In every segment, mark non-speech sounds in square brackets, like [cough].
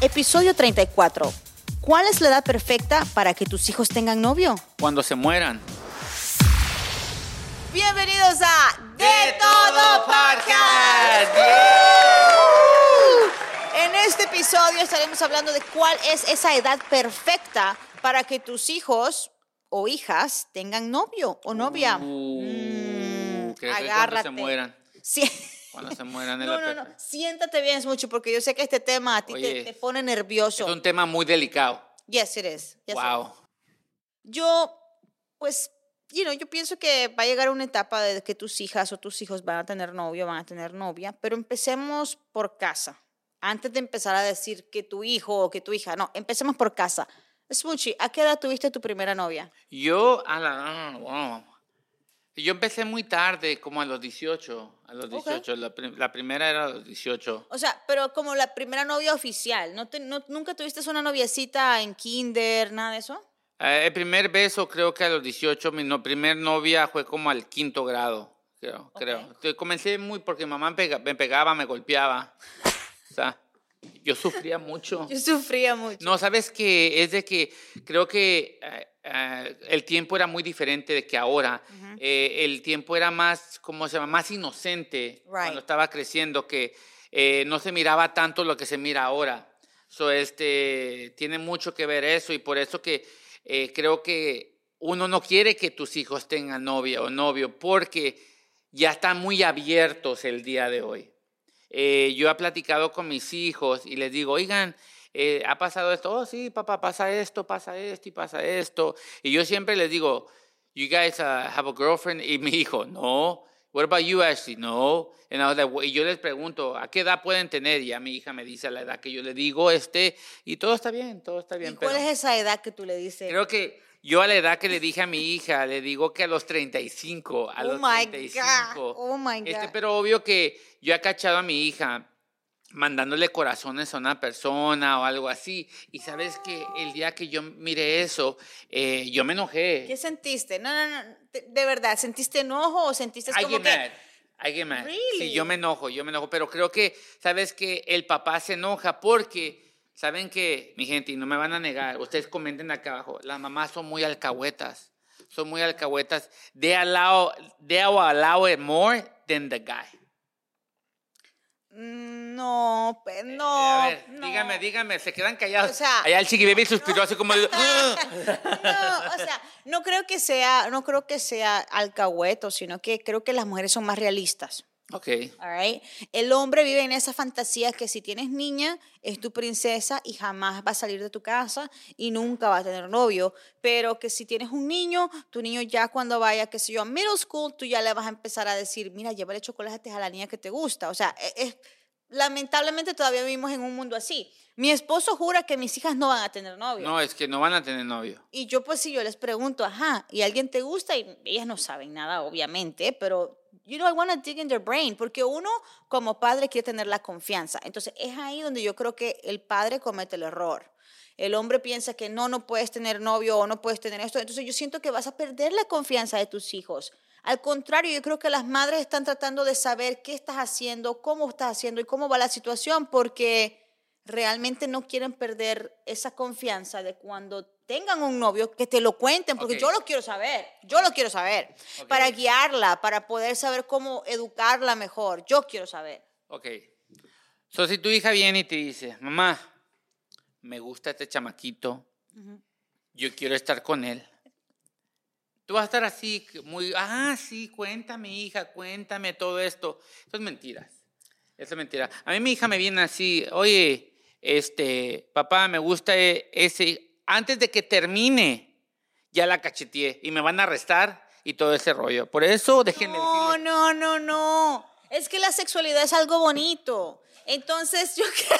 Episodio 34. ¿Cuál es la edad perfecta para que tus hijos tengan novio? Cuando se mueran. Bienvenidos a De, Todo Podcast. En este episodio estaremos hablando de cuál es esa edad perfecta para que tus hijos o hijas tengan novio o novia. Uh, Mm, que cuando agárrate. se mueran. Sí. Cuando se mueran es No, la no, no. Siéntate bien mucho porque yo sé que este tema a ti te, Oye, te pone Es nervioso. un tema muy delicado. Yes, it is. Yes, it wow. is. Yo, pues, you know, yo pienso que va a llegar una etapa de que tus hijas o tus hijos van a tener novio, van a tener novia, pero empecemos por casa. Antes de empezar a decir que tu hijo o que tu hija, no, empecemos por casa. Smoochie, ¿a qué edad tuviste tu primera novia? Yo a la wow. Yo empecé muy tarde, como a los 18. A los Ok. 18. La, prim- la primera era a los 18. O sea, pero como la primera novia oficial, ¿no te- no- ¿nunca tuviste una noviecita en kinder, nada de eso? Eh, el primer beso creo que a los 18. Mi no- primer novia fue como al quinto grado, creo. Ok. creo. Entonces, comencé muy porque mamá me, pega- me pegaba, me golpeaba. O sea, yo sufría mucho. Yo sufría mucho. No, sabes que es de que creo que eh, eh, el tiempo era muy diferente de que ahora. Eh, el tiempo era más, ¿cómo se llama? Más inocente Right. cuando estaba creciendo, que eh, no se miraba tanto lo que se mira ahora. So, este, tiene mucho que ver eso y por eso que eh, creo que uno no quiere que tus hijos tengan novia o novio porque ya están muy abiertos el día de hoy. Eh, yo he platicado con mis hijos y les digo, oigan, eh, ha pasado esto, oh sí, papá, pasa esto, pasa esto y pasa esto. Y yo siempre les digo, you guys uh, have a girlfriend? Y mi hijo, no. What about you, Ashley? No. And I was like, y yo les pregunto, ¿a qué edad pueden tener? Y a mi hija me dice a la edad que yo le digo, este, y todo está bien, todo está ¿Y bien. cuál pero es esa edad que tú le dices? Creo que yo a la edad que le dije a mi hija, le digo que a los 35, a Oh los my 35. God, oh my Este, God. pero obvio que yo he cachado a mi hija mandándole corazones a una persona o algo así. Y sabes que el día que yo miré eso, eh, yo me enojé. ¿Qué sentiste? No, no, no. De, verdad, ¿sentiste enojo o sentiste I como que... mad. I get mad. Really? Sí, yo me enojo, yo me enojo. Pero creo que, sabes que el papá se enoja porque, saben que, mi gente, y no me van a negar, ustedes comenten acá abajo, las mamás son muy alcahuetas. Son muy alcahuetas. They allow, they allow it more than the guy. Mm, No, pues Eh, no. a ver, no. dígame, dígame, se quedan callados. O sea, Allá el chiqui baby suspiró así como. "Ah". No, o sea, no creo que sea, no creo que sea alcahueto, sino que creo que las mujeres son más realistas. Ok. all right? El hombre vive en esa fantasía que si tienes niña, es tu princesa y jamás va a salir de tu casa y nunca va a tener novio. Pero que si tienes un niño, tu niño ya cuando vaya, qué sé yo, a middle school, tú ya le vas a empezar a decir, mira, llévale chocolates a la niña que te gusta. O sea, e- es, lamentablemente todavía vivimos en un mundo así. Mi esposo jura que mis hijas no van a tener novio. No, es que no van a tener novio. Y yo pues si yo les pregunto, ajá, ¿y alguien te gusta? Y ellas no saben nada, obviamente, pero, you know, I want to dig in their brain, porque uno como padre quiere tener la confianza. Entonces es ahí donde yo creo que el padre comete el error. El hombre piensa que no, no puedes tener novio o no puedes tener esto. Entonces yo siento que vas a perder la confianza de tus hijos. Al contrario, yo creo que las madres están tratando de saber qué estás haciendo, cómo estás haciendo y cómo va la situación, porque realmente no quieren perder esa confianza de cuando tengan un novio, que te lo cuenten, porque yo lo quiero saber, yo lo quiero saber, para guiarla, para poder saber cómo educarla mejor, yo quiero saber. Ok. So, si tu hija viene y te dice, mamá, me gusta este chamaquito, yo quiero estar con él. Tú vas a estar así, muy, ah, sí, cuéntame, hija, cuéntame todo esto. Eso es mentiras. Eso es mentira. A mí mi hija me viene así, oye, este, papá, me gusta e- ese. Antes de que termine, ya la cacheteé y me van a arrestar y todo ese rollo. Por eso, déjenme No, decirles- no, no, no. Es que la sexualidad es algo bonito. Entonces yo [laughs] creo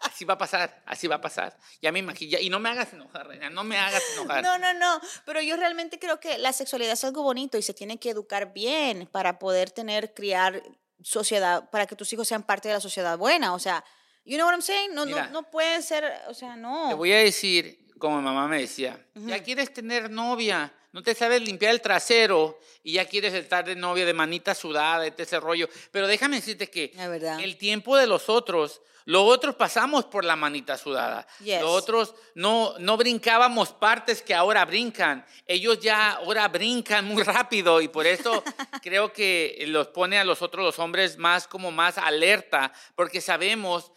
Así va a pasar, así va a pasar. Ya me imagino. ya- Y no me hagas enojar, Reina, no me hagas enojar. No, no, no, pero yo realmente creo que la sexualidad es algo bonito y se tiene que educar bien para poder tener, criar sociedad, para que tus hijos sean parte de la sociedad buena, o sea, you know what I'm saying? No, Mira. no, no puede ser, o sea, no. Te voy a decir, como mi mamá me decía, ya quieres tener novia, no te sabes limpiar el trasero y ya quieres estar de novia de manita sudada, este ese rollo. Pero déjame decirte que el tiempo de los otros, los otros pasamos por la manita sudada. Yes. Los otros no, no brincábamos partes que ahora brincan. Ellos ya ahora brincan muy rápido y por eso [laughs] creo que los pone a los otros, los hombres, más como más alerta, porque sabemos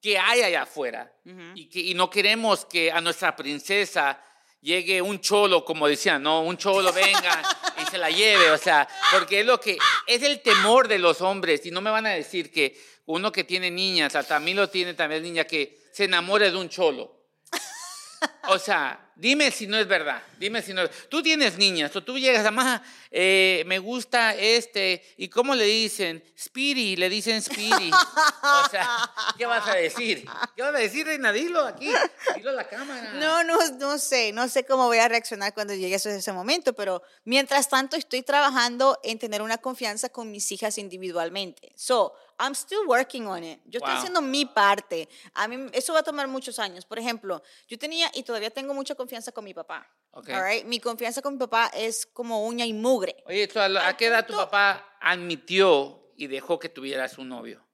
que hay allá afuera y, que, y no queremos que a nuestra princesa llegue un cholo, como decían, no, un cholo venga y se la lleve, o sea, porque es lo que es el temor de los hombres y no me van a decir que uno que tiene niñas, hasta a mí lo tiene también niña que se enamore de un cholo. O sea, dime si no es verdad, dime si no Tú tienes niñas, o tú llegas a mamá, eh, me gusta este, ¿y cómo le dicen? Speedy, le dicen Speedy. O sea, ¿qué vas a decir? ¿Qué vas a decir, Reina? Dilo aquí, dilo a la cámara. No, no, no sé, no sé cómo voy a reaccionar cuando llegue ese, ese momento, pero mientras tanto estoy trabajando en tener una confianza con mis hijas individualmente. So, I'm still working on it. Yo estoy Wow. haciendo mi parte. A mí eso va a tomar muchos años. Por ejemplo, yo tenía y todavía tengo mucha confianza con mi papá. Ok. All right? Mi confianza con mi papá es como uña y mugre. Oye, ¿tú a, la- a qué edad tu papá admitió y dejó que tuvieras un novio?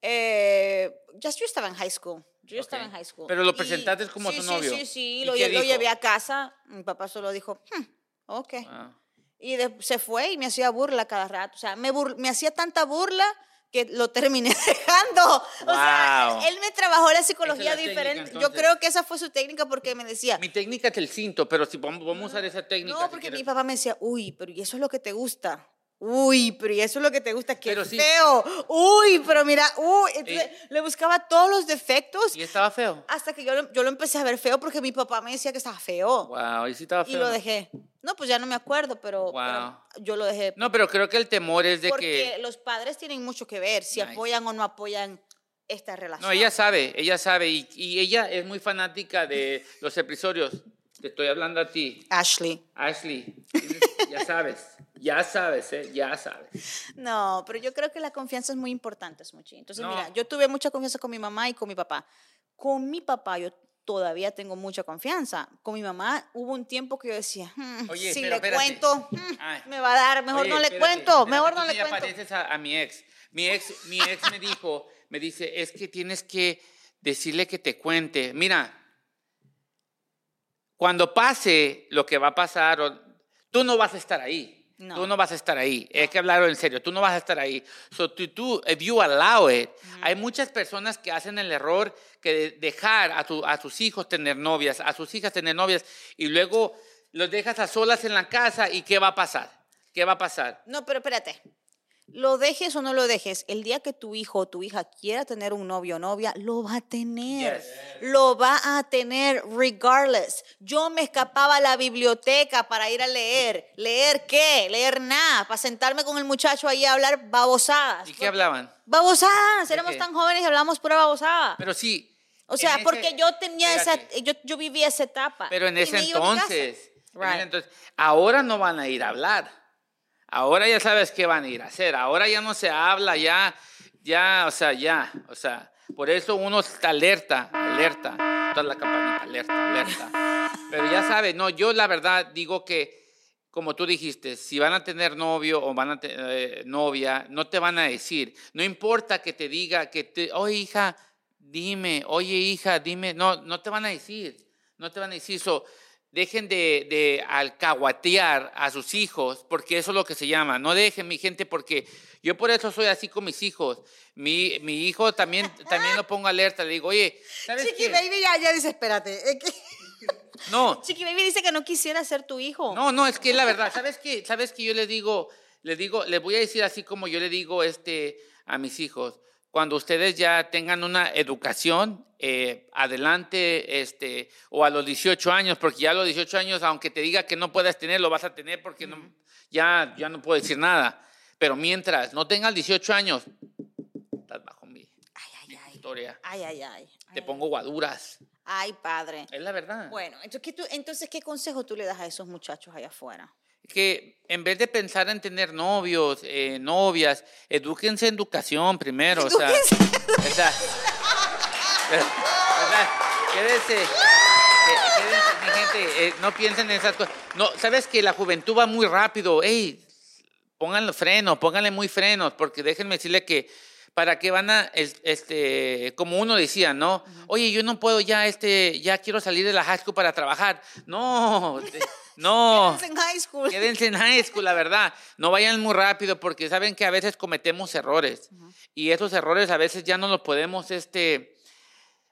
Eh, ya yo estaba en high school. Yo ya Ok. estaba en high school. Pero lo Y- presentaste como sí, tu sí, novio. Sí, sí, ¿Y Lo, lo llevé a casa. Mi papá solo dijo, "Hmm, ok. Ah. Y de- se fue y me hacía burla cada rato. O sea, me, me hacía tanta burla que lo terminé [laughs] dejando. O sea, Wow. él me trabajó la psicología es la técnica, diferente. Yo entonces. creo que esa fue su técnica porque me decía, Mi técnica es el cinto, pero si vamos, vamos a usar esa técnica. no, si porque quieres. mi papá me decía, uy, pero ¿y eso es lo que te gusta? Uy, pero ¿y eso es lo que te gusta? ¡Qué Pero sí. feo! Uy, pero mira, uy. Entonces, Eh. le buscaba todos los defectos Y estaba feo. hasta que yo, lo- yo lo empecé a ver feo porque mi papá me decía que estaba feo. Wow, y sí estaba Y feo. lo ¿no? dejé. No, pues ya no me acuerdo, pero, Wow. pero yo lo dejé. No, pero creo que el temor es de porque que. los padres tienen mucho que ver si Nice. apoyan o no apoyan esta relación. No, ella sabe, ella sabe. Y, y ella es muy fanática de [laughs] los episodios. Te estoy hablando a ti, Ashley. Ashley. [laughs] Ya sabes, ya sabes, ¿eh? Ya sabes. No, pero yo creo que la confianza es muy importante, Smuchi. Entonces, No. mira, yo tuve mucha confianza con mi mamá y con mi papá. Con mi papá yo todavía tengo mucha confianza. Con mi mamá hubo un tiempo que yo decía, "Hmm, Oye, si pero le espérate. cuento, hmm, me va a dar, mejor Oye, no le espérate, cuento, mejor no le cuento. pareces a, a mi ex. Mi ex, mi ex me dijo, me dice, es que tienes que decirle que te cuente. Mira, cuando pase lo que va a pasar, tú no vas a estar ahí. No. Tú no vas a estar ahí. Hay que hablarlo en serio. Tú no vas a estar ahí. So, tú, tú, if you allow it, hay muchas personas que hacen el error que de dejar a, tu- a sus hijos tener novias, a sus hijas tener novias, y luego los dejas a solas en la casa, ¿y qué va a pasar? ¿Qué va a pasar? No, pero espérate. Lo dejes o no lo dejes, el día que tu hijo o tu hija quiera tener un novio o novia, lo va a tener. Yes. Lo va a tener regardless. Yo me escapaba a la biblioteca para ir a leer. ¿Leer qué? Leer nada. Para sentarme con el muchacho ahí a hablar babosadas. ¿Y qué hablaban? Babosadas. ¿De Éramos tan jóvenes y hablamos pura babosada. Pero sí. O sea, ese- porque yo tenía espérate, esa, yo, yo vivía esa etapa. Pero en ese entonces, en Right. ese entonces, ahora no van a ir a hablar. Ahora ya sabes qué van a ir a hacer. Ahora ya no se habla, ya, ya, o sea, ya, o sea, por eso uno está alerta, alerta, toda la campanita, alerta, alerta. Pero ya sabes, no, yo la verdad digo que, como tú dijiste, si van a tener novio o van a tener novia, no te van a decir. No importa que te diga que te, oye hija, dime, oye hija, dime, no, no te van a decir, no te van a decir eso. Dejen de, de alcahuatear a sus hijos, porque eso es lo que se llama. No dejen, mi gente, porque yo por eso soy así con mis hijos. Mi, mi hijo también, [laughs] también lo pongo alerta. Le digo, oye, ¿sabes Chiqui qué? Baby ya, ya dice, espérate. es [laughs] No, Chiqui Baby dice que no quisiera ser tu hijo. no, no, es que la verdad, ¿sabes qué? ¿Sabes que yo le digo, le digo, les voy a decir así como yo le digo este, a mis hijos, cuando ustedes ya tengan una educación, eh, adelante, este, o a los 18 años, porque ya a los 18 años, aunque te diga que no puedas tener, lo vas a tener porque no, ya, ya no puedo decir nada. Pero mientras no tengas 18 años, estás bajo mi Ay, ay, ay. historia. Ay, ay, ay. Te Ay, pongo guaduras. Ay, padre. Es la verdad. Bueno, entonces ¿qué, tú- entonces, ¿qué consejo tú le das a esos muchachos allá afuera? Que en vez de pensar en tener novios, eh, novias, edúquense en educación primero. O sea, o sea, o sea, quédense, quédense, mi gente, eh, no piensen en esas cosas. No, sabes que la juventud va muy rápido. Ey, pónganle frenos, pónganle muy frenos, porque déjenme decirle que para que van a, es- este, como uno decía, ¿no? Oye, yo no puedo ya, este, ya quiero salir de la high school para trabajar. No, no. Quédense en high school. Quédense en high school, la verdad. No vayan muy rápido porque saben que a veces cometemos errores y esos errores a veces ya no los podemos este,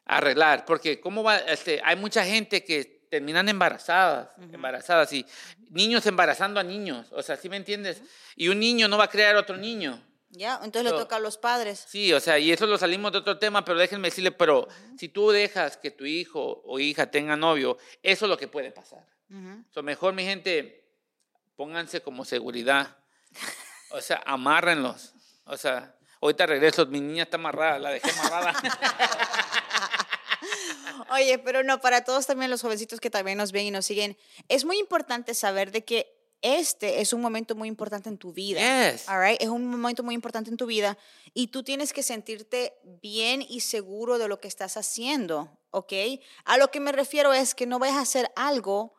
arreglar porque cómo va, este, hay mucha gente que terminan embarazadas, embarazadas y niños embarazando a niños, o sea, ¿sí me entiendes? Y un niño no va a crear otro niño. Ya, entonces le So- toca a los padres. Sí, o sea, y eso lo salimos de otro tema, pero déjenme decirle, pero si tú dejas que tu hijo o hija tenga novio, eso es lo que puede pasar. Ujú. So, mejor, mi gente, pónganse como seguridad. O sea, amárrenlos. O sea, ahorita regreso, mi niña está amarrada, la dejé amarrada. [laughs] Oye, pero no, para todos también los jovencitos que también nos ven y nos siguen, es muy importante saber de que este es un momento muy importante en tu vida. Yes. all right? Es un momento muy importante en tu vida y tú tienes que sentirte bien y seguro de lo que estás haciendo, ¿ok? A lo que me refiero es que no vayas a hacer algo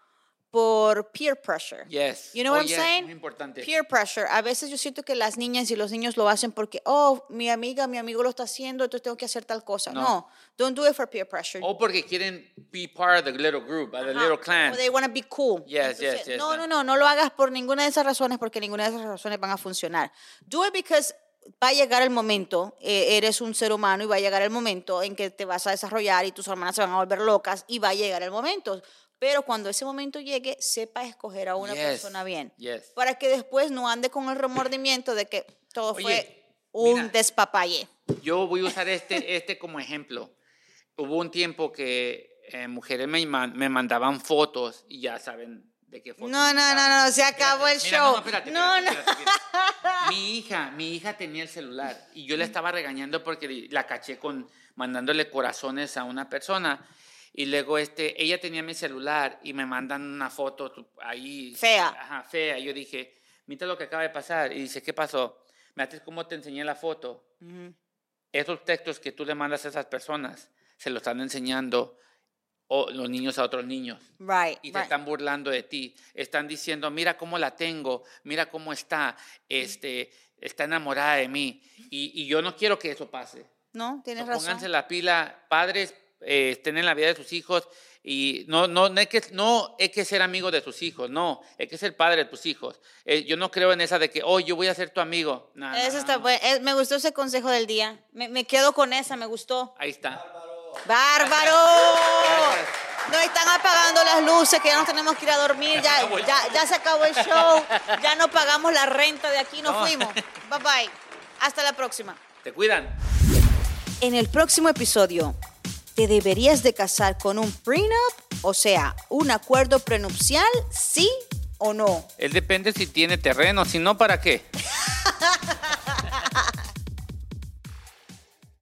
por peer pressure. Yes. You know Oh, what I'm yes, saying? Muy importante. Peer pressure. A veces yo siento que las niñas y los niños lo hacen porque, oh, mi amiga, mi amigo lo está haciendo, entonces tengo que hacer tal cosa. No. No, don't do it for peer pressure. O porque quieren be part of the little group, of the Ajá. little clan. O they want to be cool. Yes, yes, yes, No, no. no, no, no lo hagas por ninguna de esas razones porque ninguna de esas razones van a funcionar. Do it because va a llegar el momento, eh, eres un ser humano y va a llegar el momento en que te vas a desarrollar y tus hermanas se van a volver locas y va a llegar el momento. Pero cuando ese momento llegue, sepa escoger a una Yes, persona bien. yes. Para que después no ande con el remordimiento de que todo Oye, fue un mira. despapalle. Yo voy a usar este, este como ejemplo. Hubo un tiempo que eh, mujeres me, me mandaban fotos y ya saben de qué fotos. No, no, no, no, se acabó el Mira, show. No, no, espérate, No, espérate, no. espérate, espérate. [laughs] Mi hija, mi hija tenía el celular y yo le estaba regañando porque la caché con mandándole corazones a una persona y luego este ella tenía mi celular y me mandan una foto ahí Fea. Ajá, fea. Yo dije, mira lo que acaba de pasar y dice, ¿qué pasó? Me haces cómo te enseñé la foto. Esos textos que tú le mandas a esas personas se los están enseñando o los niños a otros niños Right, y right. están burlando de ti. Están diciendo, mira cómo la tengo, mira cómo está, este, está enamorada de mí. Y, y yo no quiero que eso pase. No, tienes razón. Pónganse la pila, padres, eh, estén en la vida de sus hijos y no, no, no, hay que, no hay que ser amigo de sus hijos, no, hay que ser padre de tus hijos. Eh, yo no creo en esa de que, oh, yo voy a ser tu amigo. No, no, Eso no, está no. bueno. Eh, Me gustó ese consejo del día. Me, me quedo con esa, me gustó. Ahí está. ¡Bárbaro! Gracias. Nos están apagando las luces, que ya nos tenemos que ir a dormir. Ya, ya, ya se acabó el show. [laughs] Ya no pagamos la renta de aquí, nos No. fuimos. Bye bye. Hasta la próxima. Te cuidan. En el próximo episodio, ¿te deberías de casar con un prenup? O sea, un acuerdo prenupcial, sí o no. Él depende si tiene terreno, si no, ¿para qué?